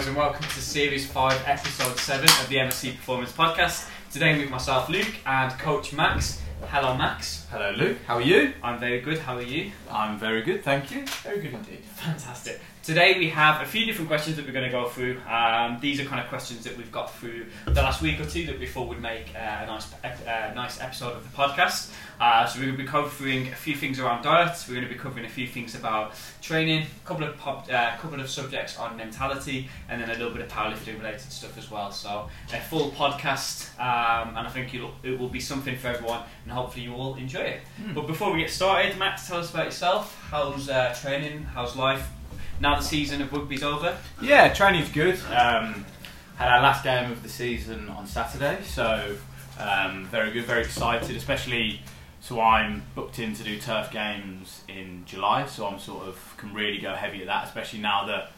guys, and welcome to Series 5, Episode 7 of the MSC Performance Podcast. Today, with myself, Luke, and Coach Max. Hello, Max. Hello, Luke. How are you? I'm very good. How are you? I'm very good, thank you. Very good indeed. Fantastic. Today, we have a few different questions that we're going to go through. Um, these are kind of questions that we've got through the last week or two that we thought would make uh, a nice, uh, nice episode of the podcast. Uh, so, we're going to be covering a few things around diet, we're going to be covering a few things about training, a couple of, pop, uh, couple of subjects on mentality, and then a little bit of powerlifting related stuff as well. So, a full podcast, um, and I think it will be something for everyone, and hopefully, you all enjoy it. Mm. But before we get started, Max, tell us about yourself. How's uh, training? How's life? Now the season of rugby's over. Yeah, training's good. Um, had our last game of the season on Saturday, so um, very good, very excited, especially. So I'm booked in to do turf games in July, so I'm sort of can really go heavy at that, especially now that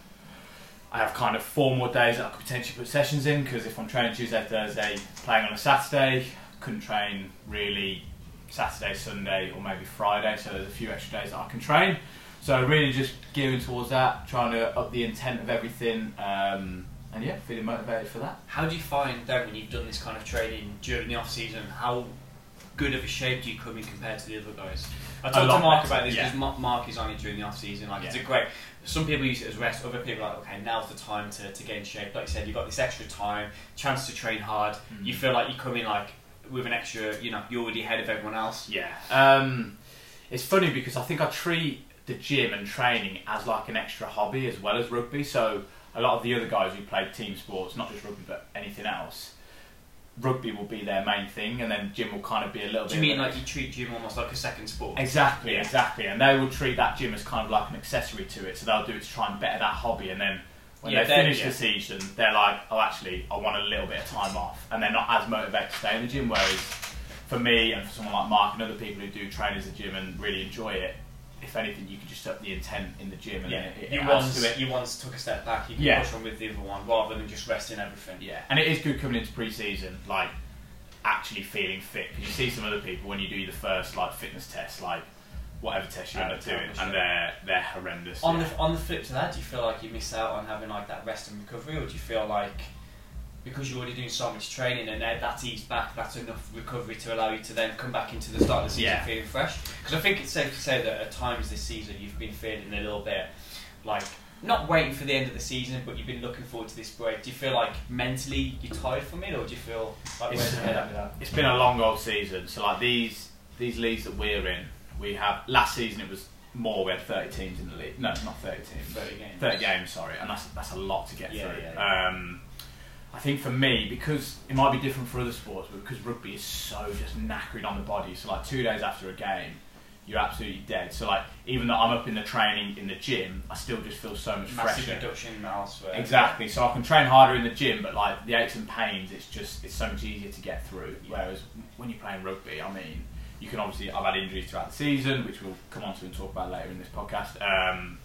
I have kind of four more days that I could potentially put sessions in. Because if I'm training Tuesday, Thursday, playing on a Saturday, couldn't train really Saturday, Sunday, or maybe Friday. So there's a few extra days that I can train. So really just gearing towards that, trying to up the intent of everything, um, and yeah, feeling motivated for that. How do you find that when you've done this kind of training during the off season? How good of a shape do you come in compared to the other guys? I talked to Mark about this yeah. because Mark is on it during the off season. Like it's a great. Some people use it as rest. Other people are like, okay, now's the time to, to get in shape. Like you said, you've got this extra time, chance to train hard. Mm. You feel like you come in like with an extra. You know, you're already ahead of everyone else. Yeah, um, it's funny because I think I treat the gym and training as like an extra hobby as well as rugby. So a lot of the other guys who play team sports, not just rugby but anything else, rugby will be their main thing, and then gym will kind of be a little Do bit. you mean like you treat gym almost like a second sport? Exactly, Yeah. exactly. And they will treat that gym as kind of like an accessory to it. So they'll do it to try and better that hobby. And then when Yeah, they finish yeah. the season, they're like, oh, actually, I want a little bit of time off. And they're not as motivated to stay in the gym. Whereas for me and for someone like Mark and other people who do train as a gym and really enjoy it, if anything, you can just up the intent in the gym and Yeah, it, it you once to it. you once took a step back. You can Yeah. push on with the other one rather than just resting everything. Yeah, and it is good coming into pre-season, like actually feeling fit. Because you see some other people when you do the first like fitness test, like whatever test you're Out going to do, sure. and they're they're horrendous. On yeah. the on the flip to that, do you feel like you miss out on having like that rest and recovery, or do you feel like because you're already doing so much training and that that's eased back, that's enough recovery to allow you to then come back into the start of the season Yeah. feeling fresh? Because I think it's safe to say that at times this season you've been feeling a little bit like not waiting for the end of the season, but you've been looking forward to this break. Do you feel like mentally you're tired from it, or do you feel like It's, where's your head at that? it's been a long old season. So like these these leagues that we're in, we have last season it was more. We had thirty teams in the league. No, not thirty teams. 30 games. Thirty games. Sorry, and that's that's a lot to get Yeah, through. yeah, Um, I think for me, because it might be different for other sports, but because rugby is so just knackering on the body. So like two days after a game, you're absolutely dead. So like even though I'm up in the training in the gym, I still just feel so much Massive fresher. reduction elsewhere. Exactly. So I can train harder in the gym, but like the aches and pains, it's just it's so much easier to get through. Whereas when you're playing rugby, I mean, you can obviously I've had injuries throughout the season, which we'll come on to and talk about later in this podcast. Um,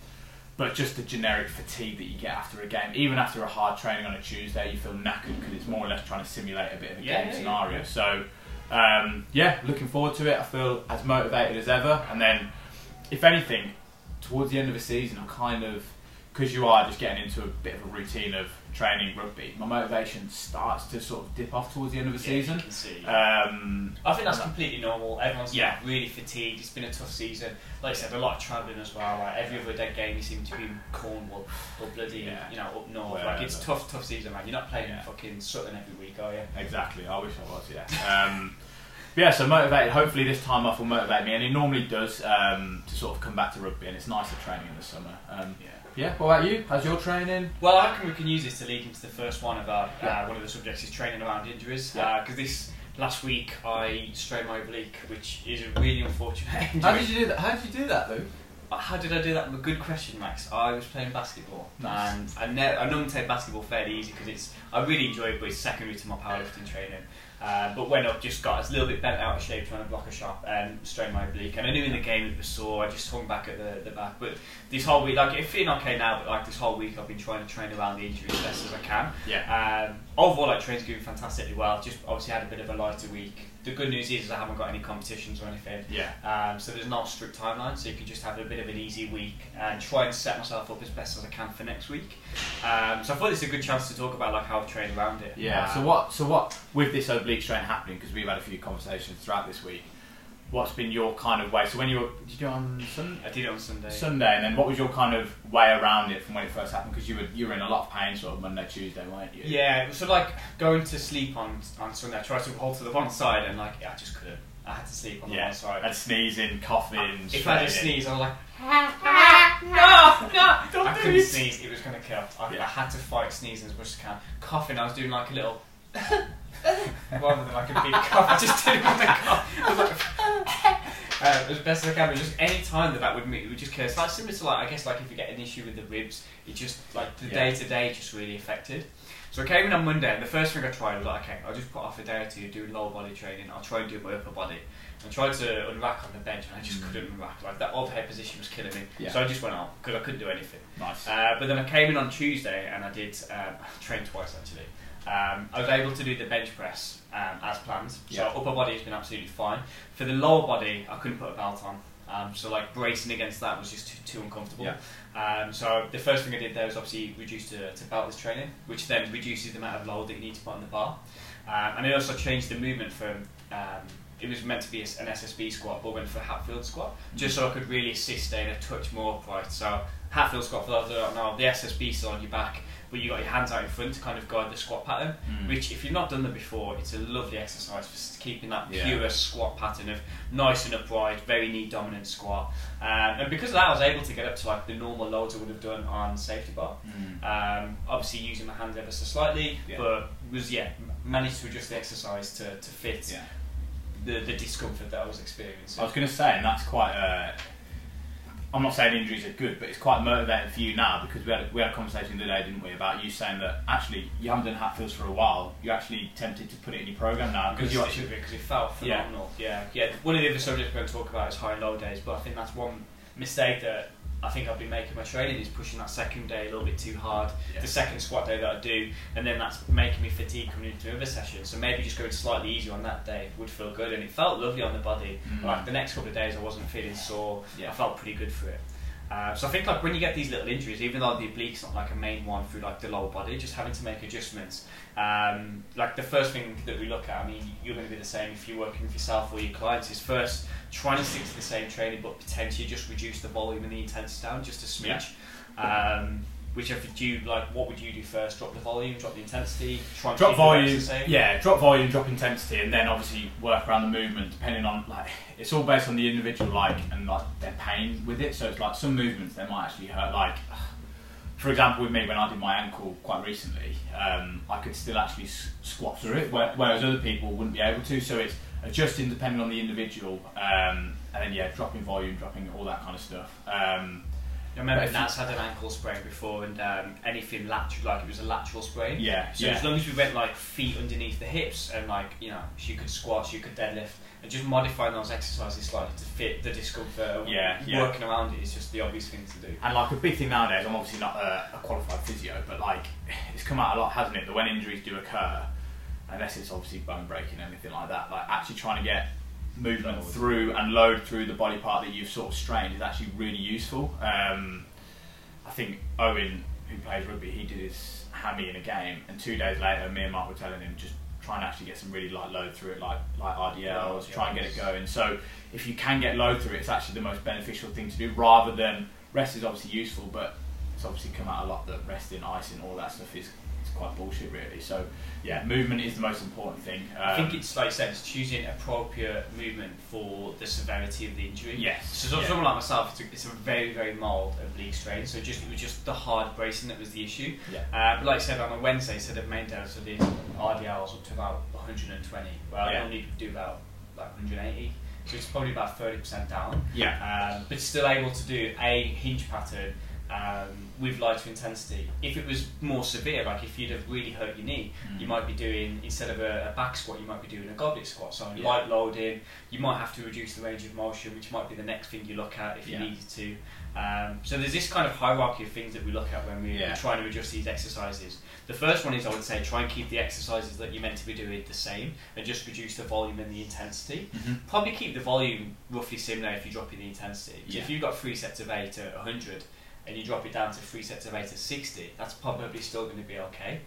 but just the generic fatigue that you get after a game, even after a hard training on a Tuesday, you feel knackered because it's more or less trying to simulate a bit of a Yeah, game yeah, scenario. yeah. So um, yeah, looking forward to it. I feel as motivated as ever, and then if anything, towards the end of the season, I'm kind of because you are just getting into a bit of a routine of training rugby, my motivation starts to sort of dip off towards the end of the Yeah, season. See. Um, I think that's completely normal. Everyone's Yeah. really fatigued. It's been a tough season. Like I said, a lot of travelling as well. Like every other dead game, you seem to be in Cornwall or bloody, Yeah. you know, up north. Wherever. Like it's tough, tough season, man. You're not playing fucking Sutton every week, are you? exactly. I wish I was. Yeah. Um, yeah. So motivated. Hopefully this time off will motivate me, and it normally does um, to sort of come back to rugby, and it's nicer training in the summer. Um, Yeah. Yeah. What about you? How's your training? Well, I reckon we can use this to lead into the first one about uh, Yeah. one of the subjects is training around injuries. Yeah. Because this last week I strained my oblique, which is a really unfortunate injury. How did you do that? How did you do that, Lou? Uh, How did I do that? A good question, Max. I was playing basketball, Nice. and I, ne- I normally take basketball fairly easy because it's I really enjoy it, but it's secondary to my powerlifting training. Uh, but went up, just got a little bit bent out of shape trying to block a shot and strain my oblique. And I knew in the game it was sore. I just hung back at the, the back. But this whole week, like it's feeling okay now, but like this whole week, I've been trying to train around the injury as best as I can. Yeah. Um, overall, like training's going fantastically well. Just obviously had a bit of a lighter week. The good news is, is I haven't got any competitions or anything. Yeah. Um, so there's no strict timeline, so you can just have a bit of an easy week and try and set myself up as best as I can for next week. Um, so I thought it's a good chance to talk about like how I've trained around it. Yeah. Um, So what? So what? With this oblique strain happening, because we've had a few conversations throughout this week. What's been your kind of way? So when you were, did you do it on Sun, I did it on Sunday. Sunday, and then what was your kind of way around it from when it first happened? Because you were you were in a lot of pain sort of Monday, Tuesday, weren't you? Yeah, so like going to sleep on on Sunday, I tried to hold to the one side and like I just couldn't. I had to sleep on the Yeah. one side. And sneezing, coughing. if I just to straining. sneeze, I was like, no, no, Don't I do couldn't it. sneeze. It was going to kill. I, Yeah. I had to fight sneezing as much as I can. Coughing, I was doing like a little. rather than like a big cough, I just didn't want to cough. I was like, uh, as best as I can, but just any time that that would meet, it would just. It's like similar to like I guess like if you get an issue with the ribs, it just like the Yeah. day to day just really affected. So I came in on Monday, and the first thing I tried was like, okay, I'll just put off a day or two doing lower body training. I'll try and do my upper body. I tried to unrack on the bench, and I just Mm. couldn't unrack. Like that old head position was killing me. Yeah. So I just went out because I couldn't do anything. Nice. Uh, but then I came in on Tuesday and I did um, train twice actually. Um, I was able to do the bench press um, as planned. So Yeah. upper body has been absolutely fine. For the lower body, I couldn't put a belt on. Um, so like bracing against that was just too, too uncomfortable. Yeah. Um, so the first thing I did there was obviously reduce to, to beltless training, which then reduces the amount of load that you need to put on the bar. Um, and it also changed the movement from um, it was meant to be an SSB squat, but went for a Hatfield squat, just so I could really assist staying a touch more upright. So Hatfield squat, for those that don't know, the SSB is on your back, but you got your hands out in front to kind of guide the squat pattern. Mm. Which, if you've not done that before, it's a lovely exercise for keeping that Yeah. pure squat pattern of nice and upright, very knee dominant squat. Um, and because of that, I was able to get up to like the normal loads I would have done on safety bar. Mm. Um, obviously using my hands ever so slightly, Yeah. but was yeah managed to adjust the exercise to, to fit Yeah. the, the discomfort that I was experiencing. I was going to say, and that's quite. Uh, I'm not saying injuries are good, but it's quite motivating for you now because we had a, we had a conversation the other day, didn't we, about you saying that actually you haven't done Hatfields for a while. You're actually tempted to put it in your program now because you actually. because it felt Yeah. phenomenal. Yeah. yeah, One of the other subjects we're going to talk about is high and low days, but I think that's one mistake that I think I've been making my training is pushing that second day a little bit too hard. Yeah. The second squat day that I do, and then that's making me fatigue coming into other sessions. So maybe just going slightly easier on that day would feel good, and it felt lovely on the body. Mm. Like the next couple of days, I wasn't feeling sore. Yeah. I felt pretty good for it. Uh, so I think like when you get these little injuries, even though the oblique's not like a main one through like the lower body, just having to make adjustments. Um, like the first thing that we look at, I mean, you're going to be the same if you're working with yourself or your clients, is first trying to stick to the same training, but potentially just reduce the volume and the intensity down just a smidge. Um, whichever do you like, what would you do first? Drop the volume, drop the intensity, try and Drop the volume, yeah. Drop volume, drop intensity, and then obviously work around the movement depending on like it's all based on the individual like and like their pain with it. So it's like some movements they might actually hurt. Like for example, with me when I did my ankle quite recently, um, I could still actually s- squat through it, whereas other people wouldn't be able to. So it's adjusting depending on the individual, um, and then yeah, dropping volume, dropping all that kind of stuff. Um, I remember if had an ankle sprain before, and um, anything lateral, like it was a lateral sprain. yeah, So yeah. as long as we went like feet underneath the hips and like you know she could squat, she could deadlift, and just modifying those exercises slightly to fit the discomfort. Yeah, yeah. Working around it is just the obvious thing to do. And like a big thing nowadays, I'm obviously not a, a qualified physio, but like it's come out a lot, hasn't it? That when injuries do occur, unless it's obviously bone breaking or anything like that, like actually trying to get movement through and load through the body part that you've sort of strained is actually really useful. Um, I think Owen, who plays rugby, he did his hammy in a game, and two days later, me and Mark were telling him just try and actually get some really light load through it, like like RDLs, try and get it going. So if you can get load through it, it's actually the most beneficial thing to do, rather than rest is obviously useful, but it's obviously come out a lot that resting, icing, all that stuff is quite bullshit, really. So yeah, movement is the most important thing. Um, I think it's like you said, it's choosing appropriate movement for the severity of the injury. yes. So yeah. someone like myself, it's a, it's a very very mild oblique strain. So just it was just the hard bracing that was the issue. Yeah. Uh, but like I said, on a Wednesday, instead of main dose, I did RDLs up to about 120. Well, I only do about like 180. So it's probably about 30% down. Yeah. Um, but still able to do a hinge pattern um, with lighter intensity. If it was more severe, like if you'd have really hurt your knee, Mm. you might be doing instead of a, a back squat, you might be doing a goblet squat. So Yeah. light loading, you might have to reduce the range of motion, which might be the next thing you look at if you needed to. Um, so there's this kind of hierarchy of things that we look at when we- Yeah. we're trying to adjust these exercises. The first one is I would say try and keep the exercises that you're meant to be doing the same and just reduce the volume and the intensity. Mhm. Probably keep the volume roughly similar if you're dropping the intensity. Yeah. If you've got three sets of eight at 100 and you drop it down to three sets of eight at 60, that's probably still going to be okay.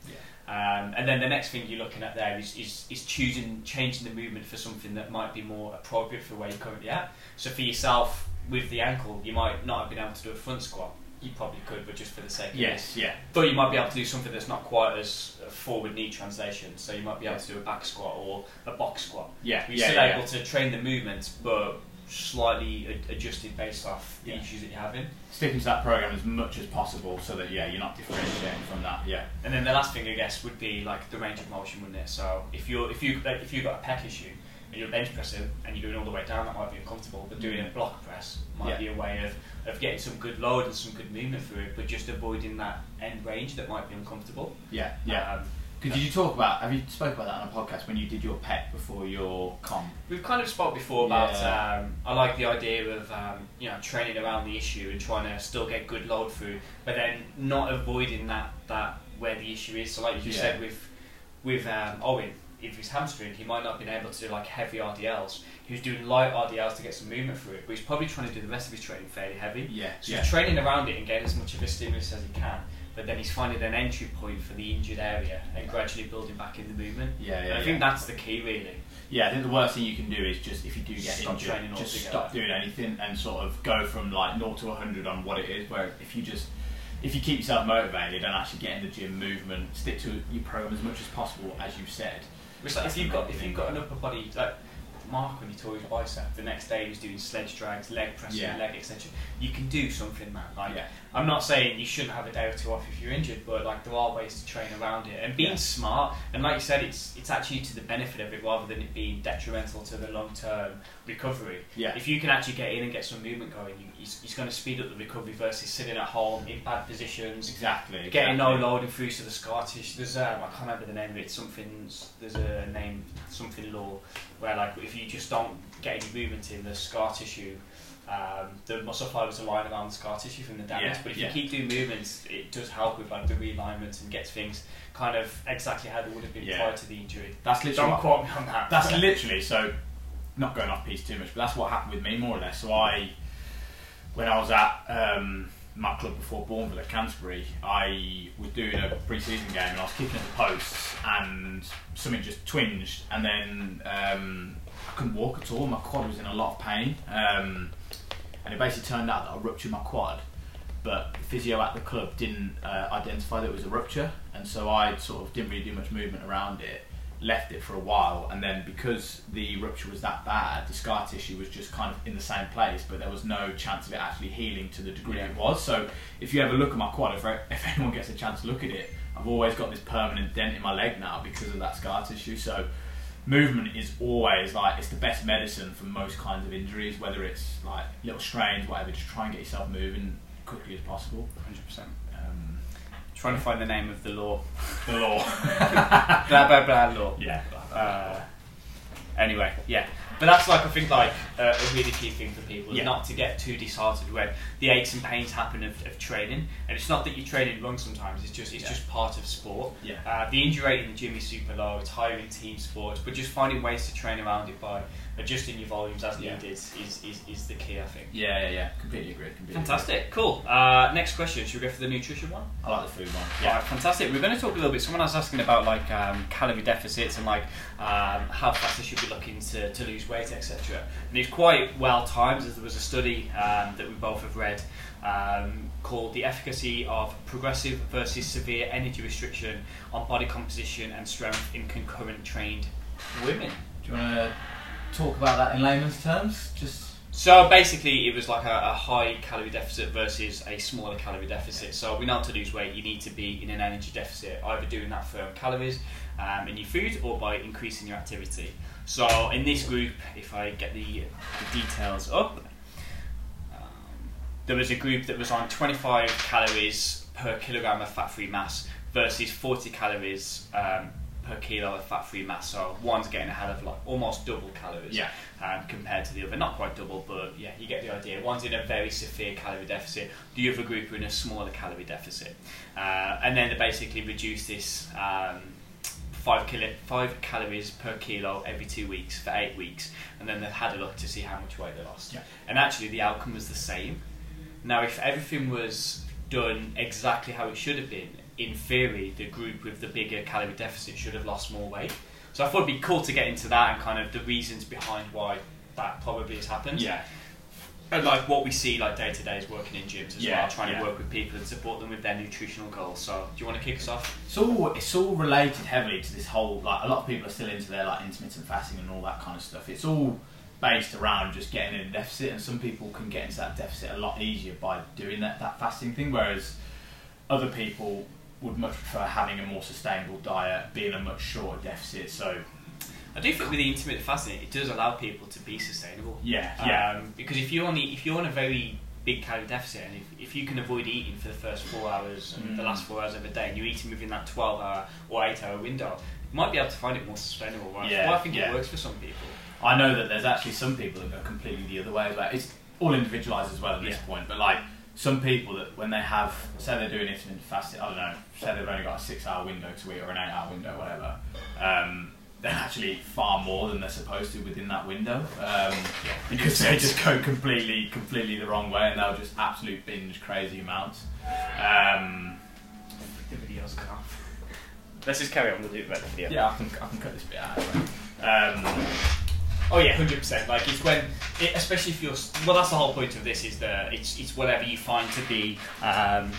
Um, and then the next thing you're looking at there is, is, is choosing, changing the movement for something that might be more appropriate for where you're currently at. So for yourself, with the ankle, you might not have been able to do a front squat. You probably could, but just for the sake of it. Yes, yeah. But you might be able to do something that's not quite as forward knee translation. So you might be able to do a back squat or a box squat. Yeah, You're yeah, still yeah, able to train the movement, but slightly ad- adjusted based off the Yeah. issues that you're having. Sticking to that program as much as possible, so that yeah, you're not differentiating from that. Yeah, And then the last thing I guess would be like the range of motion, wouldn't it? So if you're if you if you've got a pec issue and you're bench pressing and you're doing all the way down, that might be uncomfortable. But doing a block press might Yeah. be a way of, of getting some good load and some good movement through it, but just avoiding that end range that might be uncomfortable. yeah, yeah. Um, Because did you talk about? Have you spoke about that on a podcast when you did your pec before your comp? We've kind of spoke before about. Yeah. Um, I like the idea of um, you know training around the issue and trying to still get good load through, but then not avoiding that that where the issue is. So like you just Yeah. said with with um, Owen, if his hamstring, he might not have been able to do like heavy RDLs. He was doing light RDLs to get some movement through it, but he's probably trying to do the rest of his training fairly heavy. Yeah, So yeah, he's training around it and getting as much of a stimulus as he can. But then he's finding an entry point for the injured area and gradually building back in the movement. yeah, And yeah. I think yeah. that's the key, really. Yeah, I think the worst thing you can do is just if you do get Stop injured, training just altogether. stop doing anything and sort of go from like 0 to 100 on what it is. Where if you just if you keep yourself motivated and actually get in the gym movement, stick to your program as much as possible, as you said. It's like if you've got if you've got an upper body like Mark when he tore his bicep, the next day he was doing sledge drags, leg pressing, Yeah. leg extension. You can do something, man. Like Yeah. I'm not saying you shouldn't have a day or two off if you're injured, but like there are ways to train around it and being Yeah. smart. And like you said, it's it's actually to the benefit of it rather than it being detrimental to the long term recovery. Yeah, If you can actually get in and get some movement going, you, it's, it's going to speed up the recovery versus sitting at home in bad positions. exactly. Getting no exactly. loading through to the scar tissue. There's um, I can't remember the name of it. Something there's a name something law where like if you just don't get any movement in the scar tissue, um, the muscle fibers are lying around the scar tissue from the damage. Yeah, but if yeah. you keep doing movements, it does help with like the realignment and gets things kind of exactly how they would have been Yeah. prior to the injury. That's literally Don't quote me on that. That's literally so. Not going off piece too much, but that's what happened with me more or less. So I, when I was at um, my club before Bournemouth at Canterbury, I was doing a pre-season game and I was kicking at the posts and something just twinged and then um, I couldn't walk at all. My quad was in a lot of pain, um, and it basically turned out that I ruptured my quad. But the physio at the club didn't uh, identify that it was a rupture, and so I sort of didn't really do much movement around it left it for a while, and then because the rupture was that bad, the scar tissue was just kind of in the same place, but there was no chance of it actually healing to the degree it was. So if you ever look at my quad, if, if anyone gets a chance to look at it, I've always got this permanent dent in my leg now because of that scar tissue. So movement is always like it's the best medicine for most kinds of injuries, whether it's like little strains, whatever. Just try and get yourself moving quickly as possible. Hundred percent. Um, Trying to find the name of the law. the law. blah blah blah law. yeah. Blah, blah, blah, Uh, anyway, yeah. But that's like I think like uh, a really key thing for people, Yeah. not to get too disheartened when the aches and pains happen of, of training. And it's not that you're training wrong sometimes; it's just it's Yeah. just part of sport. Yeah. Uh, the injury rate in the gym is super low. It's higher in team sports, but just finding ways to train around it by adjusting your volumes as Yeah. needed is, is, is the key, I think. Yeah, yeah, yeah. Completely agree. Completely agree. Fantastic, cool. Uh, next question. Should we go for the nutrition one? I like the food one. Yeah, fantastic. We're going to talk a little bit. Someone was asking about like um, calorie deficits and like um, how fast they should be looking to, to lose weight, etc. And it's quite well timed. As there was a study um, that we both have read um, called "The Efficacy of Progressive versus Severe Energy Restriction on Body Composition and Strength in Concurrent Trained Women." Do you want to talk about that in layman's terms? Just So basically, it was like a, a high calorie deficit versus a smaller calorie deficit. So we know to lose weight, you need to be in an energy deficit, either doing that for calories um, in your food or by increasing your activity. So in this group, if I get the, the details up, um, there was a group that was on 25 calories per kilogram of fat-free mass versus 40 calories um, per kilo of fat-free mass. So one's getting ahead of like almost double calories Yeah. um, compared to the other. Not quite double, but yeah, you get the idea. One's in a very severe calorie deficit. The other group are in a smaller calorie deficit, uh, and then they basically reduce this. Um, Five, kilo, five calories per kilo every two weeks for eight weeks, and then they've had a look to see how much weight they lost. Yeah. And actually, the outcome was the same. Now, if everything was done exactly how it should have been, in theory, the group with the bigger calorie deficit should have lost more weight. So I thought it'd be cool to get into that and kind of the reasons behind why that probably has happened. Yeah. And like what we see like day to day is working in gyms as Yeah, well, trying yeah. to work with people and support them with their nutritional goals. So do you want to kick us off? It's all it's all related heavily to this whole like a lot of people are still into their like intermittent fasting and all that kind of stuff. It's all based around just getting in a deficit, and some people can get into that deficit a lot easier by doing that that fasting thing, whereas other people would much prefer having a more sustainable diet, being a much shorter deficit. So I do think with the intermittent fasting, it does allow people to be sustainable. yeah, yeah, Um, because if you're on the, if you're on a very big calorie deficit, and if, if you can avoid eating for the first four hours and the Mm. last four hours of a day, and you're eating within that 12 hour or 8 hour window, you might be able to find it more sustainable. Right? Yeah, well, I think yeah. it works for some people. I know that there's actually some people that go completely the other way. Like it's all individualized as well at this Yeah. point, but like some people that when they have, say they're doing intermittent fasting, I don't know, say they've only got a six-hour window to eat or an eight-hour window, whatever. Um, they actually eat far more than they're supposed to within that window um, because they just go completely, completely the wrong way, and they'll just absolute binge crazy amounts. Um, The video's cut off. Let's just carry on. We'll do it about the video. yeah, I can, I can cut this bit out. Um, Oh yeah, hundred percent. Like it's when, it, especially if you're, well, that's the whole point of this is that it's it's whatever you find to be, um,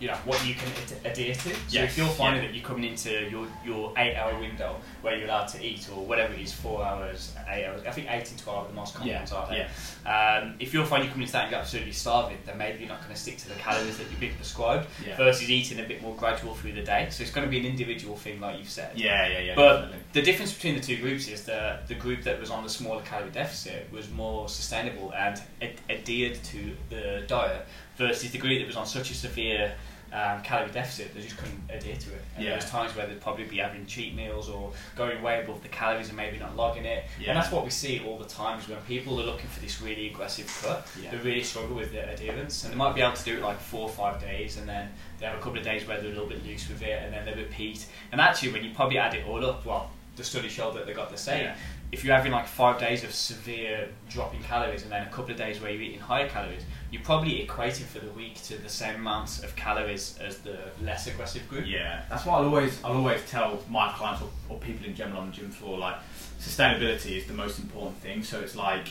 you know, what you can ad- adhere to. So Yes, if you're finding yeah. that you're coming into your your eight hour window where you're allowed to eat or whatever it is, four hours, eight hours. I think eight and twelve are the most common Yeah, ones, aren't they? yeah. Um, if you're finding you're coming into that and you're absolutely starving, then maybe you're not going to stick to the calories that you've been prescribed Yeah. versus eating a bit more gradual through the day. So it's going to be an individual thing, like you've said. yeah, yeah, yeah, But definitely. the difference between the two groups is that the group that was on the smaller calorie deficit was more sustainable and ad- adhered to the diet versus the group that was on such a severe um, calorie deficit they just couldn't adhere to it. And Yeah. there was times where they'd probably be having cheat meals or going way above the calories and maybe not logging it. Yeah. And that's what we see all the time is when people are looking for this really aggressive cut, Yeah. they really struggle with their adherence. And they might be able to do it like four or five days and then they have a couple of days where they're a little bit loose with it and then they repeat. And actually, when you probably add it all up, well, the study showed that they got the same. Yeah. If you're having like five days of severe drop in calories and then a couple of days where you're eating higher calories, you're probably equating for the week to the same amounts of calories as the less aggressive group. Yeah, that's what I'll always I'll always tell my clients or, or people in general on the gym floor. Like, sustainability is the most important thing. So it's like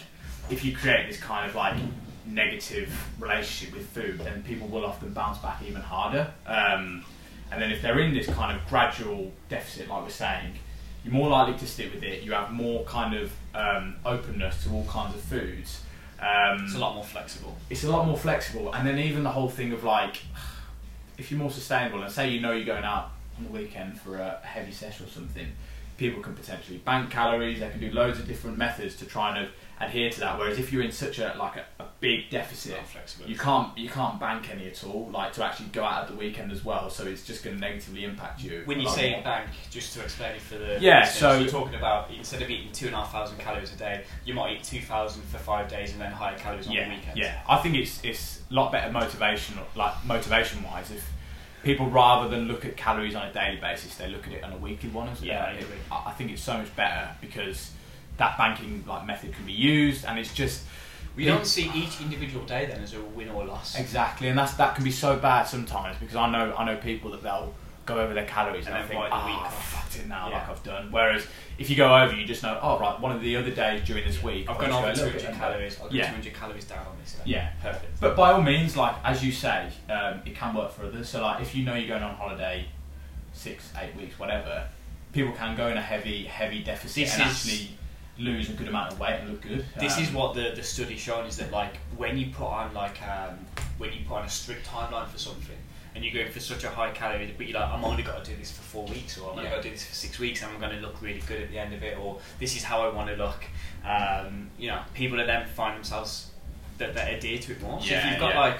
if you create this kind of like negative relationship with food, then people will often bounce back even harder. Um, and then if they're in this kind of gradual deficit, like we're saying, you're more likely to stick with it. You have more kind of um, openness to all kinds of foods. Um, It's a lot more flexible. it's a lot more flexible. And then even the whole thing of like, if you're more sustainable, and say you know you're going out on the weekend for a heavy session or something, people can potentially bank calories. They can do loads of different methods to try and adhere to that. Whereas if you're in such a like a, a big deficit, you can't you can't bank any at all. Like to actually go out at the weekend as well. So it's just going to negatively impact you. when you say more. bank, just to explain it for the Yeah, so- you're talking about instead of eating two and a half thousand calories a day, you might eat two thousand for five days and then higher calories on yeah, the weekend. Yeah, I think it's it's a lot better motivation, like motivation wise, if people rather than look at calories on a daily basis, they look at it on a weekly one as well. Yeah. I I think it's so much better because that banking like method can be used, and it's just We don't see each individual day then as a win or loss. exactly, and that's that can be so bad sometimes because I know I know people that they'll go over their calories and, And I then think, the oh, week I off." fucked it now, Yeah. like I've done. Whereas if you go over, you just know, oh right, one of the other days during this week, I've gone over a little 200 bit under. calories. I'll go Yeah. 200 calories down on this. Then. Yeah. perfect. But by all means, like as you say, um, it can work for others. So like if you know you're going on holiday, six, eight weeks, whatever, people can go in a heavy, heavy deficit This and actually lose a good amount of weight and look good. This Um, is what the, the study's shown is that like when you put on like um, when you put on a strict timeline for something and you're going for such a high calorie but you're like I'm only got to do this for four weeks or I'm only Yeah. got to do this for six weeks and I'm going to look really good at the end of it or this is how I want to look um, you know people that then find themselves that, that adhere to it more. So if you've got yeah. like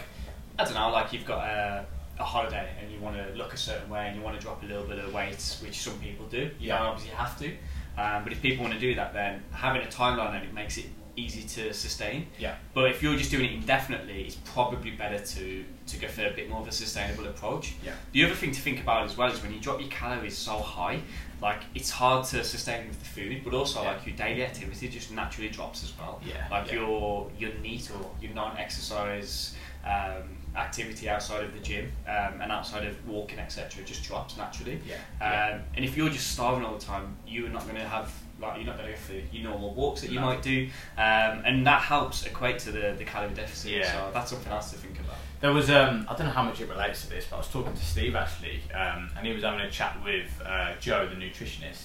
I don't know, like you've got a, a holiday and you want to look a certain way and you want to drop a little bit of weight, which some people do. You Yeah. don't obviously have to, um, but if people want to do that, then having a timeline on it makes it easy to sustain. Yeah. But if you're just doing it indefinitely, it's probably better to to go for a bit more of a sustainable approach. Yeah. The other thing to think about as well is when you drop your calories so high, like it's hard to sustain with the food, but also Yeah. like your daily activity just naturally drops as well. Yeah, Like yeah. your your NEAT or your non-exercise um, activity outside of the gym um, and outside of walking etc. just drops naturally. Yeah. Um, and if you're just starving all the time, you're not going to have like you're not going to go for your normal walks that you No. might do, um, and that helps equate to the, the calorie deficit. Yeah. So that's something else to think about. There was um, I don't know how much it relates to this, but I was talking to Steve actually, um, and he was having a chat with uh, Joe, the nutritionist,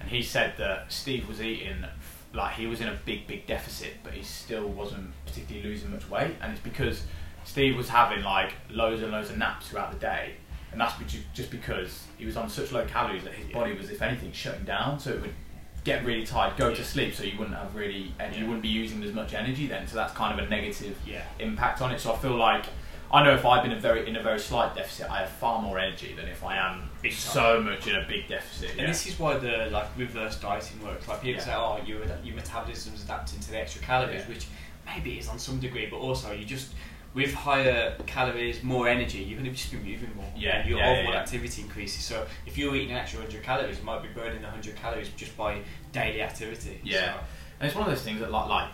and he said that Steve was eating like he was in a big, big deficit, but he still wasn't particularly losing much weight, and it's because Steve was having like loads and loads of naps throughout the day, and that's be- just because he was on such low calories that his body was, if anything, shutting down, so it would get really tired, go Yeah. to sleep, so you wouldn't have really, and you wouldn't be using as much energy then, so that's kind of a negative Yeah. impact on it. So I feel like I know if I've been a very in a very slight deficit, I have far more energy than if I am it's so much in a big deficit. And yeah. this is why the like reverse dieting works. Like people say, oh, your your metabolism's adapting to the extra calories, which maybe it is on some degree, but also you just with higher calories, more energy, you're going to just be moving more. Yeah, and your yeah, overall yeah. activity increases. So if you're eating an extra 100 calories, you might be burning the 100 calories just by daily activity. Yeah. So, And it's one of those things that like like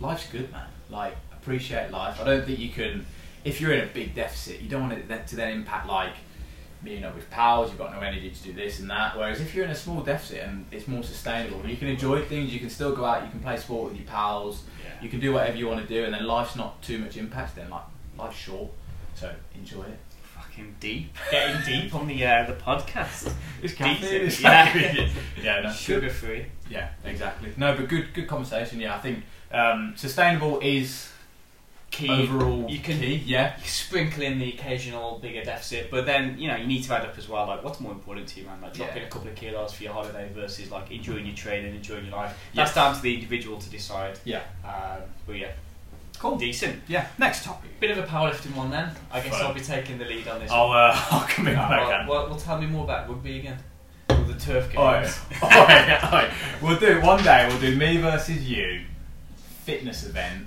life's good, man. Like appreciate life. I don't think you can if you're in a big deficit, you don't want it to then impact like meeting know, with pals. You've got no energy to do this and that. Whereas if you're in a small deficit and it's more sustainable, you can enjoy things. You can still go out. You can play sport with your pals. yeah. You can do whatever you want to do, and then life's not too much impact. Then like life's short, so enjoy it. fucking deep. Getting deep on the uh, the podcast. It's caffeine, It's yeah. yeah, yeah, no, Sugar free. Yeah, exactly. No, but good, good conversation. Yeah, I think um, sustainable is Key. overall You can- key. Yeah, you sprinkle in the occasional bigger deficit, but then you know you need to add up as well. Like, what's more important to you, man? Like dropping Yeah. a couple of kilos for your holiday versus like enjoying your training, enjoying your life. Yes. That's down to the individual to decide. yeah. Um, but yeah, Cool. decent. Yeah. Next topic. Bit of a powerlifting one then. I guess Fun. I'll be taking the lead on this. I'll uh, I'll come in when well, well, well, tell me more about rugby again. Or the turf games. Alright, alright, alright. We'll do it one day. We'll do me versus you, fitness event,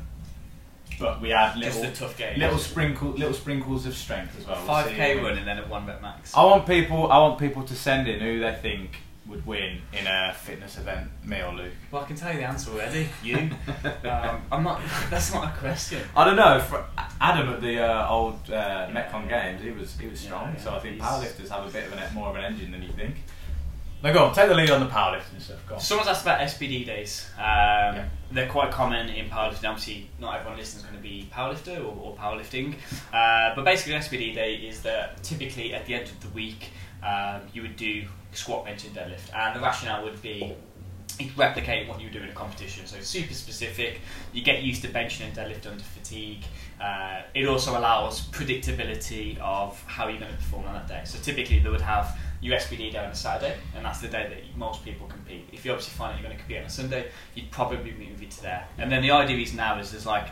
but we add Just little the tough little sprinkle little sprinkles of strength as well. Five k wins. and then a one bet max. I want people. I want people to send in who they think would win in a fitness event. Me or Luke. Well, I can tell you the answer already. You. um, I'm not. That's not a question. I don't know. For Adam at the uh, old uh, Metcon Games, he was he was Yeah, strong. yeah, so I think powerlifters have a bit of an, more of an engine than you think. Now go on, take the lead on the powerlifting stuff. Go on. Someone's asked about SBD days. Um, Yeah. They're quite common in powerlifting. Obviously, not everyone listening is going to be powerlifter or, or powerlifting. Uh, but basically, an SBD day is that typically at the end of the week, um, you would do squat, bench, and deadlift. And the rationale would be it's replicating what you would do in a competition. So it's super specific. You get used to benching and deadlift under fatigue. Uh, it also allows predictability of how you're going to perform on that day. So typically they would have SBD day on a Saturday, and that's the day that most people compete. If you obviously find that you're going to compete on a Sunday, you'd probably move it to there. And then the idea is now is there's like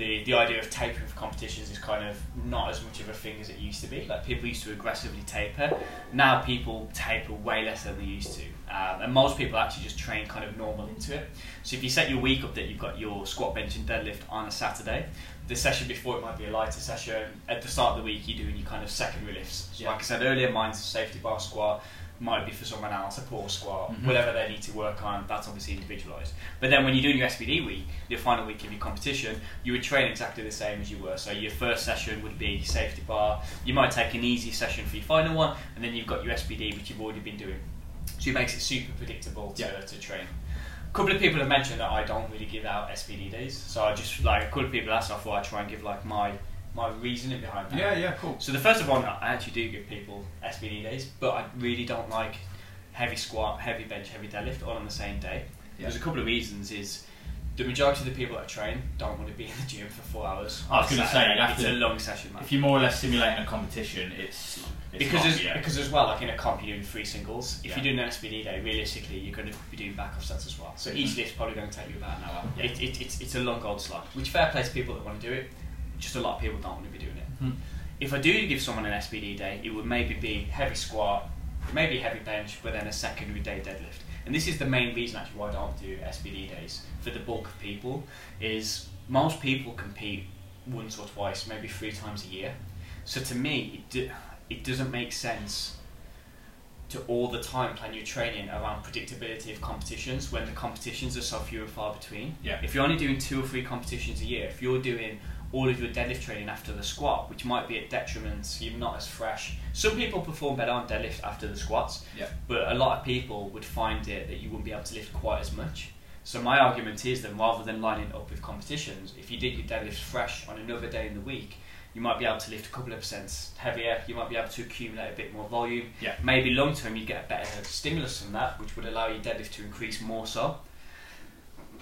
the, the idea of tapering for competitions is kind of not as much of a thing as it used to be. Like people used to aggressively taper. Now people taper way less than they used to. Um, and most people actually just train kind of normal into it. So if you set your week up that you've got your squat, bench, and deadlift on a Saturday, the session before it might be a lighter session. At the start of the week, you're doing your kind of secondary lifts. So Yeah. like I said earlier, mine's a safety bar squat. Might be for someone else a pull squat, Mhm. whatever they need to work on. That's obviously individualised. But then when you're doing your SBD week, your final week of your competition, you would train exactly the same as you were. So your first session would be safety bar. You might take an easy session for your final one, and then you've got your SBD, which you've already been doing. So it makes it super predictable to, Yeah. to train. A couple of people have mentioned that I don't really give out SBD days, so I just like a couple of people asked, I thought I'd try and give like my my reasoning behind that. Yeah, yeah, cool. So the first of one, I actually do give people SBD days, but I really don't like heavy squat, heavy bench, heavy deadlift all on the same day. Yeah. There's a couple of reasons. Is the majority of the people that I train don't want to be in the gym for four hours. I was gonna say, Saturday. it's to- a long session, man. If you're more or less simulating a competition, it's, it's because yeah. because as well, like in a comp, you're doing three singles. If Yeah. you're doing an SBD day, realistically, you're going to be doing back off sets as well. So each lift's probably going to take you about an hour. Yeah. It, it, it's, it's a long old slog, which fair play to people that want to do it. Just a lot of people don't want to be doing it. Mhm. If I do give someone an SBD day, it would maybe be heavy squat, maybe heavy bench, but then a secondary day deadlift. And this is the main reason actually why I don't do SBD days for the bulk of people. Is most people compete once or twice, maybe three times a year. So to me, it, it doesn't make sense to all the time plan your training around predictability of competitions when the competitions are so few and far between. Yeah. If you're only doing two or three competitions a year, if you're doing all of your deadlift training after the squat, which might be at detriment, you're not as fresh. Some people perform better on deadlift after the squats, Yeah. but a lot of people would find it that you wouldn't be able to lift quite as much. So my argument is that rather than lining up with competitions, if you did your deadlifts fresh on another day in the week, you might be able to lift a couple of percent heavier. You might be able to accumulate a bit more volume. Yeah. Maybe long term you get a better stimulus from that, which would allow your deadlift to increase more so.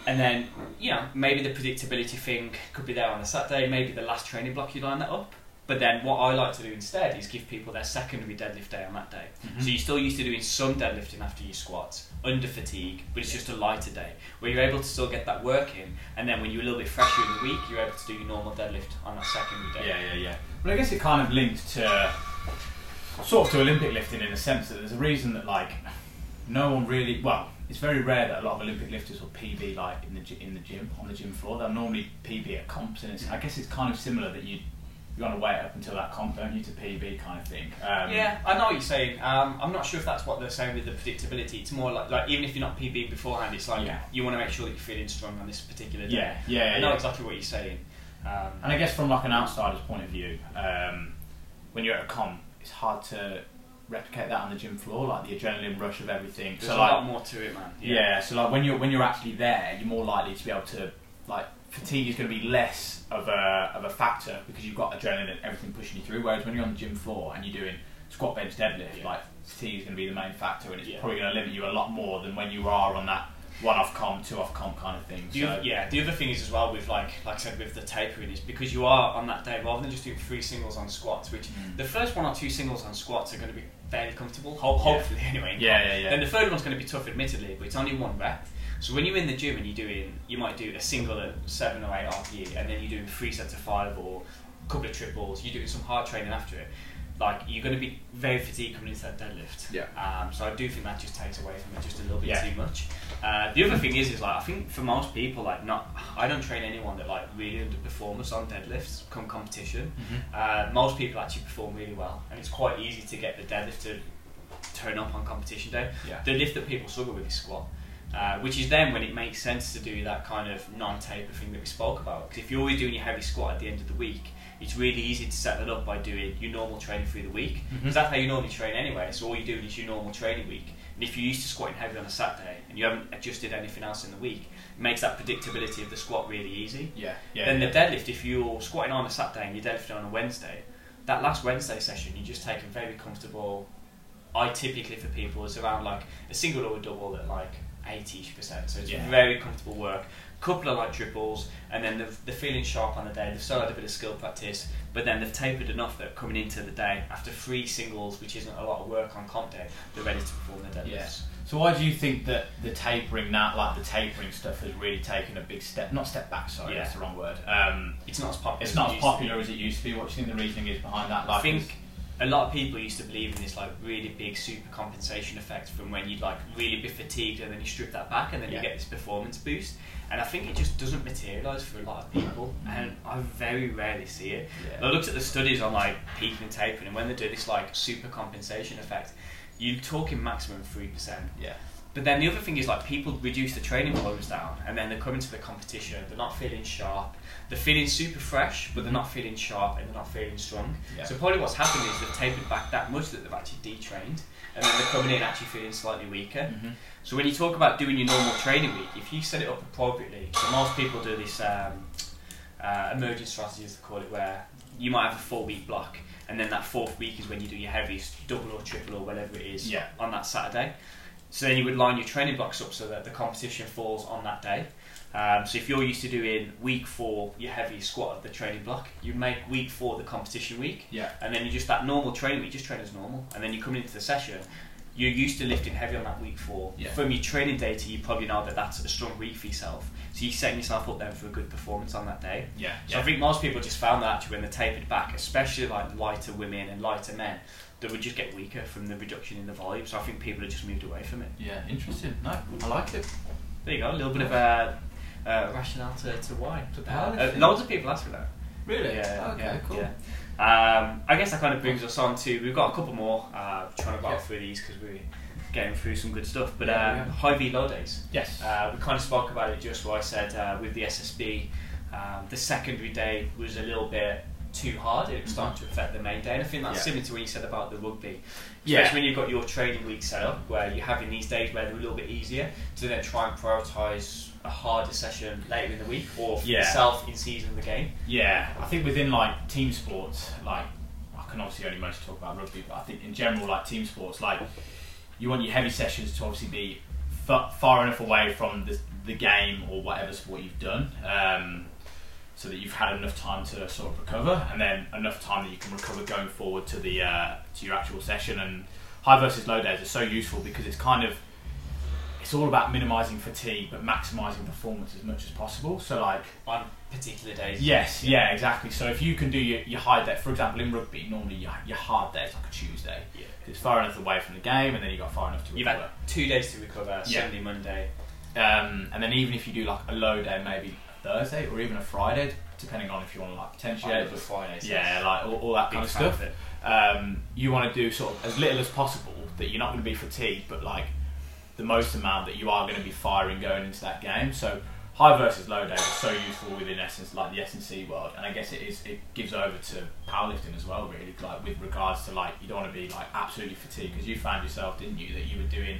And then, you know, maybe the predictability thing could be there on a Saturday. Maybe the last training block you line that up. But then what I like to do instead is give people their secondary deadlift day on that day. Mhm. So you're still used to doing some deadlifting after your squats, under fatigue, but it's just a lighter day where you're able to still get that work in. And then when you're a little bit fresher in the week, you're able to do your normal deadlift on that secondary day. Yeah, yeah, yeah. Well, I guess it kind of linked to sort of to Olympic lifting in a sense that there's a reason that like no one really well. It's very rare that a lot of Olympic lifters will PB like in the in the gym on the gym floor. They'll normally PB at comps, and it's, I guess it's kind of similar that you you want to wait up until that comp, don't you, to PB kind of thing. Um, Yeah, I know what you're saying. Um, I'm not sure if that's what they're saying with the predictability. It's more like, like even if you're not PBing beforehand, it's like Yeah. you want to make sure that you're feeling strong on this particular day. Yeah, yeah, I know yeah. exactly what you're saying. Um, And I guess from like an outsider's point of view, um, when you're at a comp, it's hard to replicate that on the gym floor, like the adrenaline rush of everything. there's so a like, lot more to it, man. Yeah. so like when you're when you're actually there, you're more likely to be able to like fatigue is going to be less of a of a factor because you've got adrenaline and everything pushing you through. Whereas when you're on the gym floor and you're doing squat, bench, deadlift, Yeah. like fatigue is going to be the main factor, and it's Yeah. probably going to limit you a lot more than when you are on that one off comp, two off comp kind of thing. The So, other, yeah, the other thing is as well with like like I said with the tapering is because you are on that day rather than just doing three singles on squats, which Mm. the first one or two singles on squats are going to be fairly comfortable, ho- Yeah. hopefully anyway. Yeah, yeah, yeah. Then the third one's going to be tough, admittedly, but it's only one rep. So when you're in the gym and you're doing, you might do a single at seven or eight RPE, and then you're doing three sets of five or a couple of triples. You're doing some hard training after it. Like you're going to be very fatigued coming into that deadlift. Yeah. Um, so I do think that just takes away from it just a little bit Yeah. too much. Uh, the other thing is, is like I think for most people, like not, I don't train anyone that like really underperforms on deadlifts come competition. Mhm. Uh, most people actually perform really well, and it's quite easy to get the deadlift to turn up on competition day. Yeah. The lift that people struggle with is squat, uh, which is then when it makes sense to do that kind of non-taper thing that we spoke about. Because if you're always doing your heavy squat at the end of the week, it's really easy to set that up by doing your normal training through the week. Because that's how you normally train anyway. So all you're doing is your normal training week. And if you're used to squatting heavy on a Saturday and you haven't adjusted anything else in the week, it makes that predictability of the squat really easy. yeah, yeah. then yeah. the deadlift, if you're squatting on a Saturday and you're deadlifting on a Wednesday, that last Wednesday session, you just take a very comfortable. I typically for people is around like a single or a double at like 80 percent. So it's Yeah. very comfortable work. Couple of like triples, and then they're, they're feeling sharp on the day. They've still had a bit of skill practice, but then they've tapered enough that coming into the day after three singles, which isn't a lot of work on comp day, they're ready to perform their deadlifts. Yeah. So why do you think that the tapering, that like the tapering stuff, has really taken a big step? Not step back. Sorry, Yeah. that's the wrong word. Um, It's not as popular. it's not as used to be. popular as it used to be. What do you think the reasoning is behind that? Like, I think a lot of people used to believe in this like really big super compensation effect from when you'd like really be fatigued and then you strip that back and then Yeah. you get this performance boost. And I think it just doesn't materialise for a lot of people, mm. and I very rarely see it. Yeah. I looked at the studies on like peaking and tapering, and when they do this like super compensation effect, you're talking maximum three percent. yeah, But then the other thing is like people reduce the training volumes down, and then they come into the competition. They're not feeling sharp. They're feeling super fresh, but they're not feeling sharp, and they're not feeling strong. Yeah. So probably what's happened is they've tapered back that much that they've actually detrained, and then they're coming in actually feeling slightly weaker. Mhm. So when you talk about doing your normal training week, if you set it up appropriately, so most people do this um, uh, strategy, as they call it, where you might have a four week block, and then that fourth week is when you do your heaviest double or triple or whatever it is Yeah. on that Saturday. So then you would line your training blocks up so that the competition falls on that day. Um, so if you're used to doing week four your heavy squat of the training block, you make week four the competition week, Yeah. and then you just that normal training week just train as normal, and then you come into the session. You're used to lifting heavy on that week four. Yeah. From your training data, you probably know that that's a strong week for yourself. So you're setting yourself up then for a good performance on that day. Yeah. So I think most people just found that actually when they tapered back, especially like lighter women and lighter men, that would just get weaker from the reduction in the volume. So I think people have just moved away from it. Yeah. Interesting. No, I like it. There you go, a little bit of a uh, rationale to, to why. To Uh, loads of people ask for that. Really? Yeah, Okay. yeah, cool. yeah. Um, I guess that kind of brings us on to we've got a couple more. Uh, trying to go Yeah. through these because we're getting through some good stuff. But Yeah, we high V low days. Yes. Uh, we kind of spoke about it just what I said uh, with the SSB. Um, the secondary day was a little bit too hard. It was starting to affect the main day, and I think that's Yeah. similar to what you said about the rugby. Yeah. Especially when you've got your training week set up, where you're having these days where they're a little bit easier to then try and prioritise a harder session later in the week or for Yeah. yourself in season of the game. Yeah, I think within like team sports, like I can obviously only mostly talk about rugby, but I think in general, like team sports, like you want your heavy sessions to obviously be fa- far enough away from the, the game or whatever sport you've done, um, so that you've had enough time to sort of recover, and then enough time that you can recover going forward to the uh, to your actual session. And high versus low days are so useful because it's kind of it's all about minimising fatigue but maximising performance as much as possible. So like on particular days. Yes, yeah, exactly. So if you can do your, your high day, for example, in rugby, normally your, your hard day is like a Tuesday. Yeah. It's far enough away from the game, and then you got far enough to recover. You've had two days to recover, Yeah. Sunday, Monday. Um, and then even if you do like a low day, maybe a Thursday or even a Friday, depending on if you want to like potentiate, over Fridays. yeah, like all, all that kind of stuff. of. Um, you want to do sort of as little as possible that you're not going to be fatigued, but like the most amount that you are going to be firing going into that game. So high versus low days are so useful within essence like the S&C world, and I guess it is it gives over to powerlifting as well, really. Like with regards to like you don't want to be like absolutely fatigued because you found yourself, didn't you, that you were doing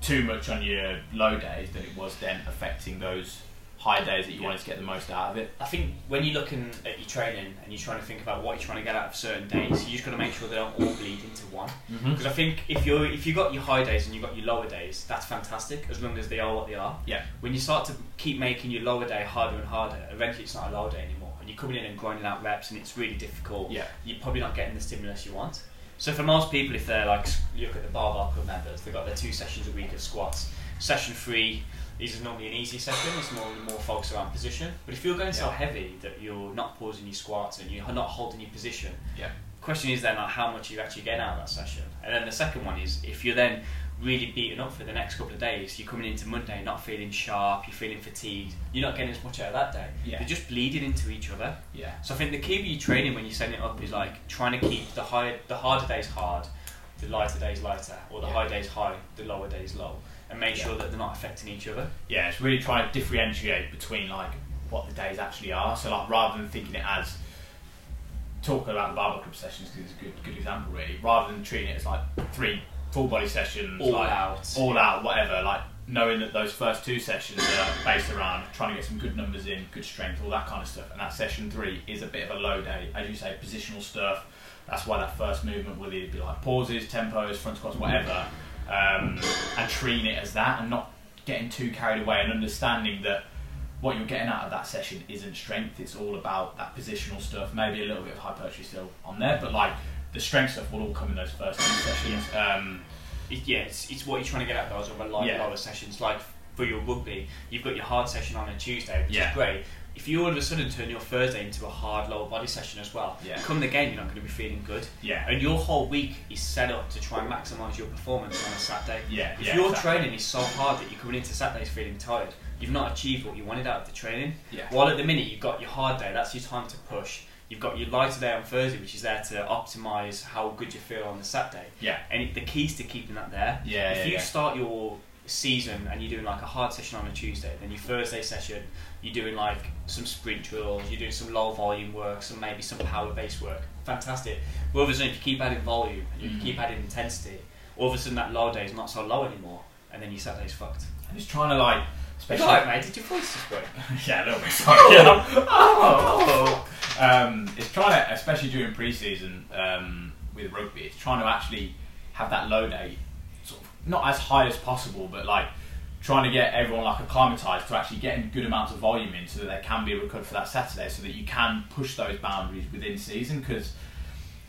too much on your low days that it was then affecting those high days that you Yeah. wanted to get the most out of it. I think when you're looking at your training and you're trying to think about what you're trying to get out of certain days, you just got to make sure they don't all bleed into one. Mm-hmm. Because I think if you if you got your high days and you got your lower days, that's fantastic as long as they are what they are. Yeah. When you start to keep making your lower day harder and harder, eventually it's not a lower day anymore, and you're coming in and grinding out reps, and it's really difficult. Yeah. You're probably not getting the stimulus you want. So for most people, if they're like you look at the barbell club members, they've got their two sessions a week of squats. Session three is normally an easy session. It's more more focused around position. But if you're going so Yeah. heavy that you're not pausing your squats and you're not holding your position, Yeah. question is then like how much you actually get out of that session. And then the second one is if you're then really beaten up for the next couple of days, you're coming into Monday not feeling sharp, you're feeling fatigued, you're not getting as much out of that day. Yeah. They're just bleeding into each other. Yeah. So I think the key with your training when you're setting it up is like trying to keep the high, the harder days hard, the lighter days lighter, or the Yeah. high days high, the lower days low, and make Yeah. sure that they're not affecting each other. yeah, it's really trying to differentiate between like what the days actually are. So like rather than thinking it as talking about the barbell club sessions because it's a good good example really. Rather than treating it as like three full body sessions, All like out. all out, whatever. Like knowing that those first two sessions are based around trying to get some good numbers in, good strength, all that kind of stuff. And that session three is a bit of a low day, as you say, positional stuff. That's why that first movement will either be like pauses, tempos, front squats, whatever, um, and treating it as that, and not getting too carried away, and understanding that what you're getting out of that session isn't strength. It's all about that positional stuff. Maybe a little bit of hypertrophy still on there, but like the strength stuff will all come in those first two sessions. Um, It, yeah, it's, it's what you're trying to get out of those other light, Yeah. lower sessions. Like for your rugby, you've got your hard session on a Tuesday, which Yeah. is great. If you all of a sudden turn your Thursday into a hard lower body session as well, Yeah. come the game, you're not going to be feeling good. yeah, And your whole week is set up to try and maximise your performance on a Saturday. yeah, If yeah, your exactly. training is so hard that you're coming into Saturdays feeling tired, you've not achieved what you wanted out of the training. Yeah. While at the minute you've got your hard day, that's your time to push. You've got your lighter day on Thursday, which is there to optimise how good you feel on the Saturday. Yeah. And it, the key's to keeping that there. Yeah, If yeah, you yeah. start your season and you're doing like a hard session on a Tuesday, then your Thursday session you're doing like some sprint drills, you're doing some low volume work, some maybe some power based work. Fantastic. But all of a sudden, if you keep adding volume and you Mhm. keep adding intensity, all of a sudden that low day is not so low anymore, and then your Saturday's fucked. I'm just trying to like, especially. alright, mate? Did your voice just break? yeah, a little bit. Sorry. Yeah. Oh. um, it's trying to, especially during pre-season um, with rugby, it's trying to actually have that low day, sort of not as high as possible, but like trying to get everyone like acclimatized to actually getting good amounts of volume in so that there can be recovered for that Saturday so that you can push those boundaries within season because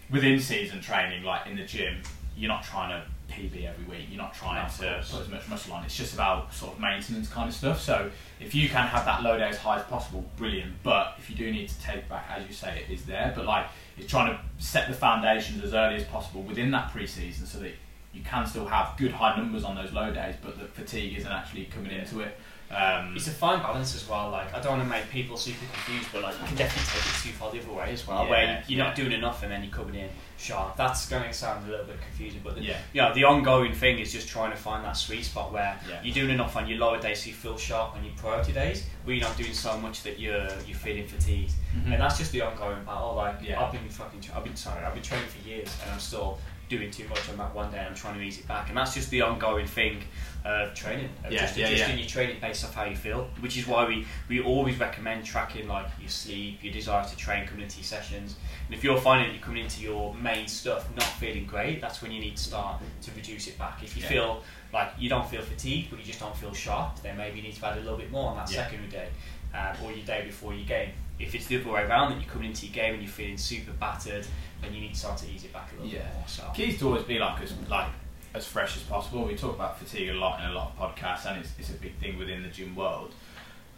within season training like in the gym you're not trying to PB every week you're not trying No, to put as much muscle on it's just about sort of maintenance kind of stuff. So if you can have that load as high as possible brilliant but if you do need to take back as you say it is there. But like it's trying to set the foundations as early as possible within that pre-season so that you can still have good high numbers on those low days, but the fatigue isn't actually coming into it. Um, It's a fine balance as well. Like I don't want to make people super confused, but like you can definitely take it too far the other way as well, Yeah, where you're yeah. not doing enough and then you're coming in sharp. That's going to sound a little bit confusing, but the, Yeah. you know, the ongoing thing is just trying to find that sweet spot where Yeah. you're doing enough on your lower days so you feel sharp on your priority days, but you're not doing so much that you're you're feeling fatigued. Mhm. And that's just the ongoing battle. Like Yeah. I've been fucking, tra- I've been sorry, I've been training for years and I'm still doing too much on that one day. and I'm trying to ease it back, and that's just the ongoing thing of training. Of Yeah, just yeah, adjusting yeah. your training based off how you feel, which is why we, we always recommend tracking like your sleep, your desire to train coming into your sessions. And if you're finding that you're coming into your main stuff not feeling great, that's when you need to start to reduce it back. If you feel like you don't feel fatigued, but you just don't feel sharp, then maybe you need to add a little bit more on that secondary day um, or your day before your game. If it's the other way around, that you're coming into your game and you're feeling super battered, then you need to start to ease it back a little Yeah. bit more. So. Key is to always be like as like as fresh as possible. We talk about fatigue a lot in a lot of podcasts, and it's, it's a big thing within the gym world.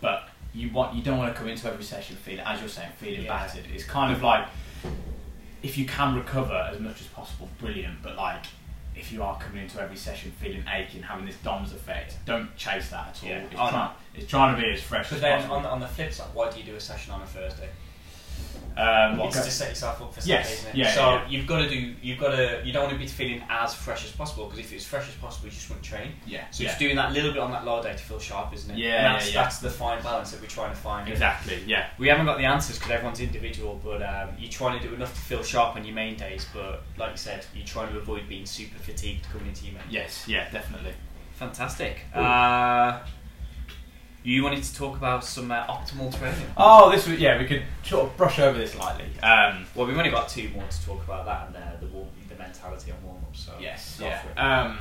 But you want you don't want to come into every session feeling, as you're saying, feeling Yeah. battered. It's kind of like if you can recover as much as possible, brilliant. But like if you are coming into every session feeling aching, having this DOMS effect, don't chase that at all. Yeah. It's, Oh, no. trying, it's trying to be as fresh But as then possible. on the, on the flip side, why do you do a session on a Thursday? Um, it's to set yourself up for Yes, isn't it? yeah, so yeah, yeah. you've got to do, you've got to, you don't want to be feeling as fresh as possible because if it's fresh as possible, you just want to train. yeah, So yeah. it's doing that little bit on that lower day to feel sharp, isn't it? Yeah, and that's, yeah, yeah. that's the fine balance that we're trying to find. exactly, yeah. We haven't got the answers because everyone's individual, but um, you're trying to do enough to feel sharp on your main days. But like you said, you're trying to avoid being super fatigued coming into your main. Yes, yeah, definitely. Fantastic. Uh, you wanted to talk about some uh, optimal training. Oh, this was yeah. We could sort of brush over this lightly. Um, Well, we've only got two more to talk about that and uh, the warm, the mentality on warm up. So yes, yeah. Um,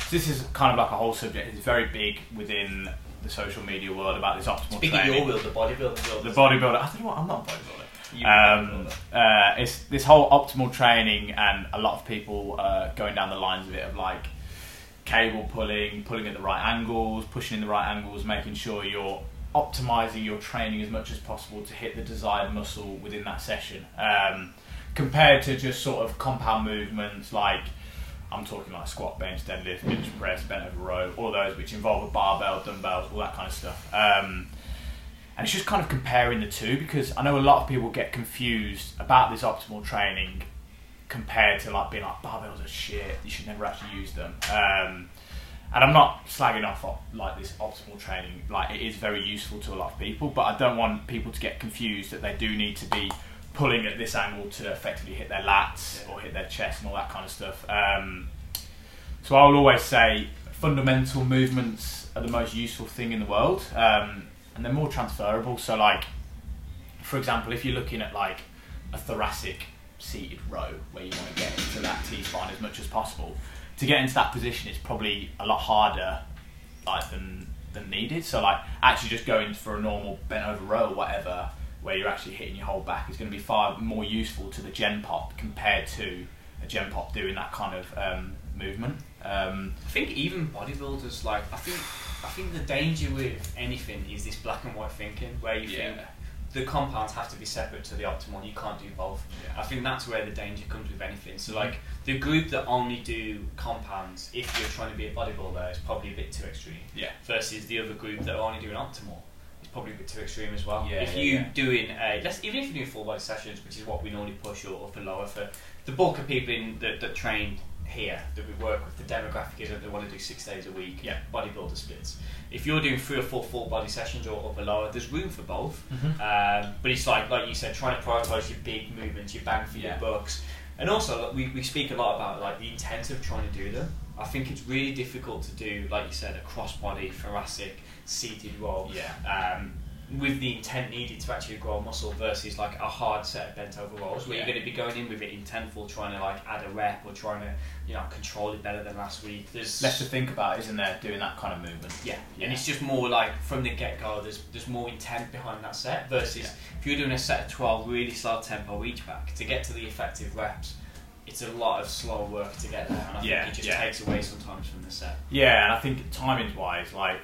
so this is kind of like a whole subject. It's very big within the social media world about this optimal Speaking of your will, the bodybuilder will. the bodybuilder. I don't know what. I'm not a bodybuilder. Um, uh, it's this whole optimal training, and a lot of people uh, going down the lines of it of like cable pulling, pulling at the right angles, pushing in the right angles, making sure you're optimizing your training as much as possible to hit the desired muscle within that session. Um, compared to just sort of compound movements like I'm talking like squat, bench, deadlift, bench press, bent over row, all those which involve a barbell, dumbbells, all that kind of stuff. Um, and it's just kind of comparing the two because I know a lot of people get confused about this optimal training compared to like being like barbells are shit. You should never actually use them. Um, and I'm not slagging off like this optimal training. Like it is very useful to a lot of people, but I don't want people to get confused that they do need to be pulling at this angle to effectively hit their lats or hit their chest and all that kind of stuff. Um, so I'll always say fundamental movements are the most useful thing in the world, um, and they're more transferable. So, like, for example, if you're looking at like a thoracic seated row where you want to get into that T spine as much as possible, to get into that position, it's probably a lot harder, like than than needed. So, like, actually just going for a normal bent over row or whatever, where you're actually hitting your whole back, is going to be far more useful to the gen pop compared to a gen pop doing that kind of um, movement. Um, I think even bodybuilders like I think I think the danger with anything is this black and white thinking where you think the compounds have to be separate to the optimal. You can't do both. Yeah. I think that's where the danger comes with anything. So mm-hmm. like the group that only do compounds, if you're trying to be a bodybuilder, is probably a bit too extreme. Yeah. Versus the other group that are only doing optimal, is probably a bit too extreme as well. Yeah, if yeah, you yeah. doing a let's even if you do full body sessions, which is what we normally push or and lower for the bulk of people in, that that train here that we work with, the demographic is that they want to do six days a week. Yeah. Bodybuilder splits. If you're doing three or four full body sessions or upper lower, there's room for both. Mhm. Um, but it's like, like you said, trying to prioritise your big movements, your bang for Yeah. your bucks, and also like, we, we speak a lot about like the intent of trying to do them. I think it's really difficult to do, like you said, a cross body thoracic seated roll. Yeah. Um, with the intent needed to actually grow muscle versus like a hard set of bent over rolls where Yeah. you're going to be going in with it intentful, trying to like add a rep or trying to you know control it better than last week. There's Less to think about, isn't there? Doing that kind of movement. yeah, Yeah. and it's just more like from the get go. There's there's more intent behind that set versus Yeah. if you're doing a set of twelve really slow tempo each back to get to the effective reps. It's a lot of slow work to get there, and I Yeah, think it just takes away sometimes from the set. Yeah, and I think timings wise, like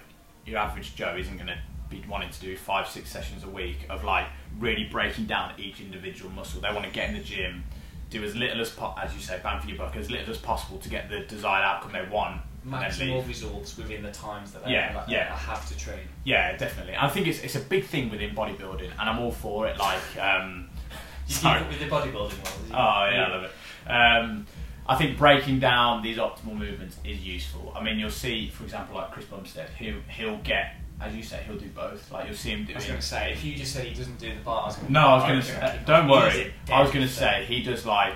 your average Joe isn't going to be wanting to do five, six sessions a week of like really breaking down each individual muscle. They want to get in the gym, do as little as po- as you say, bang for your buck, as little as possible to get the desired outcome they want. Maximal results within the times that they Yeah, like, yeah. have to train. Yeah, definitely. I think it's it's a big thing within bodybuilding, and I'm all for it. Like, um, sorry. with the bodybuilding world. Oh yeah, I love it. Um, I think breaking down these optimal movements is useful. I mean, you'll see, for example, like Chris Bumstead, who he'll get, as you say, he'll do both. Like you'll see him do. I was going to say, if you just said he doesn't do the bar, I was gonna, No, I was going to say, don't worry. He is a I was going to say he does like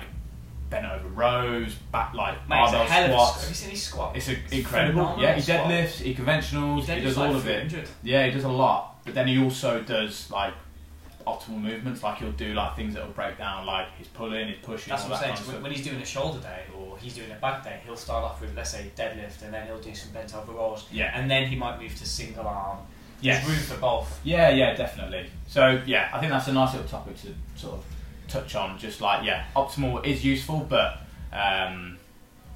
bent over rows, back like Mate, it's a barbell hell of a squats. Have you seen his squat? It's a, incredible. Phenomenal Yeah, he squat. deadlifts, he conventionals, he, He does deadlifts all of it. 300. Yeah, he does a lot. But then he also does like optimal movements. Like he'll do like things that will break down like his pulling, his pushing, That's what that I'm saying. when- when he's doing a shoulder day or he's doing a back day, he'll start off with, let's say, deadlift, and then he'll do some bent over rolls, Yeah. and then he might move to single arm. Yes. There's room for both. Yeah, yeah, definitely. So yeah, I think that's a nice little topic to sort of touch on. Just like yeah, optimal is useful, but um,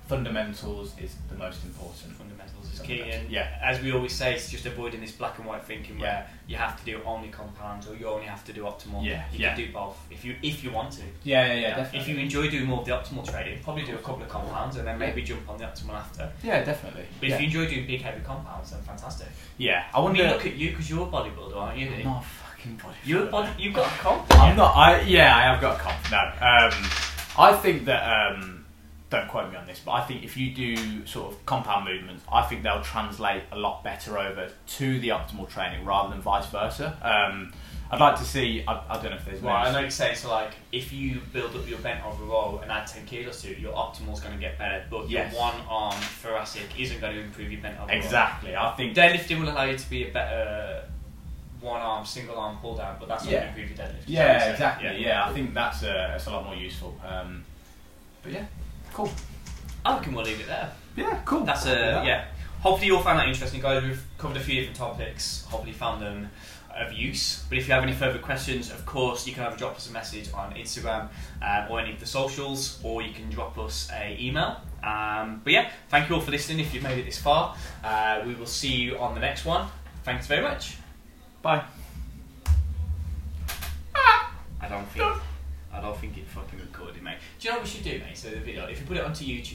fundamentals is the most important. Key, and Yeah. as we always say, it's just avoiding this black and white thinking Yeah. where you have to do only compounds or you only have to do optimal. Yeah, you yeah. can do both if you if you want to. Yeah, yeah, yeah, If definitely. you enjoy doing more of the optimal trading, probably do a couple of compounds and then Yeah. maybe jump on the optimal after. yeah, definitely. But yeah. if you enjoy doing big heavy compounds, then fantastic. yeah, I I wonder. mean, look at you because you're a bodybuilder, aren't you? I'm not a fucking body. You're a body. You've got a comp. I'm not. I yeah, I have got a comp. No, um, I think that. Um, don't quote me on this, but I think if you do sort of compound movements, I think they'll translate a lot better over to the optimal training rather than vice versa. Um, I'd like to see. I, I don't know if there's. Well, I know you say so. Like, if you build up your bent over roll and add ten kilos to it, your optimal's going to get better. But Yes. your one arm thoracic isn't going to improve your bent over roll. Exactly. I think. Deadlifting will allow you to be a better one arm, single arm pull down, but that's not Yeah. going to improve your deadlift. Is Yeah, exactly. Yeah. I think that's a, that's a lot more useful. Um, but yeah, cool. I reckon we'll leave it there. Yeah, cool. That's a yeah. Hopefully you all found that interesting, guys. We've covered a few different topics. Hopefully you found them of use. But if you have any further questions, of course, you can either drop us a message on Instagram um, or any of the socials, or you can drop us a email. Um, but yeah, thank you all for listening. If you've made it this far, uh, we will see you on the next one. Thanks very much. Bye. I don't think I don't think it fucking mate. Do you know what we should do, mate? So the video, if you put it onto YouTube.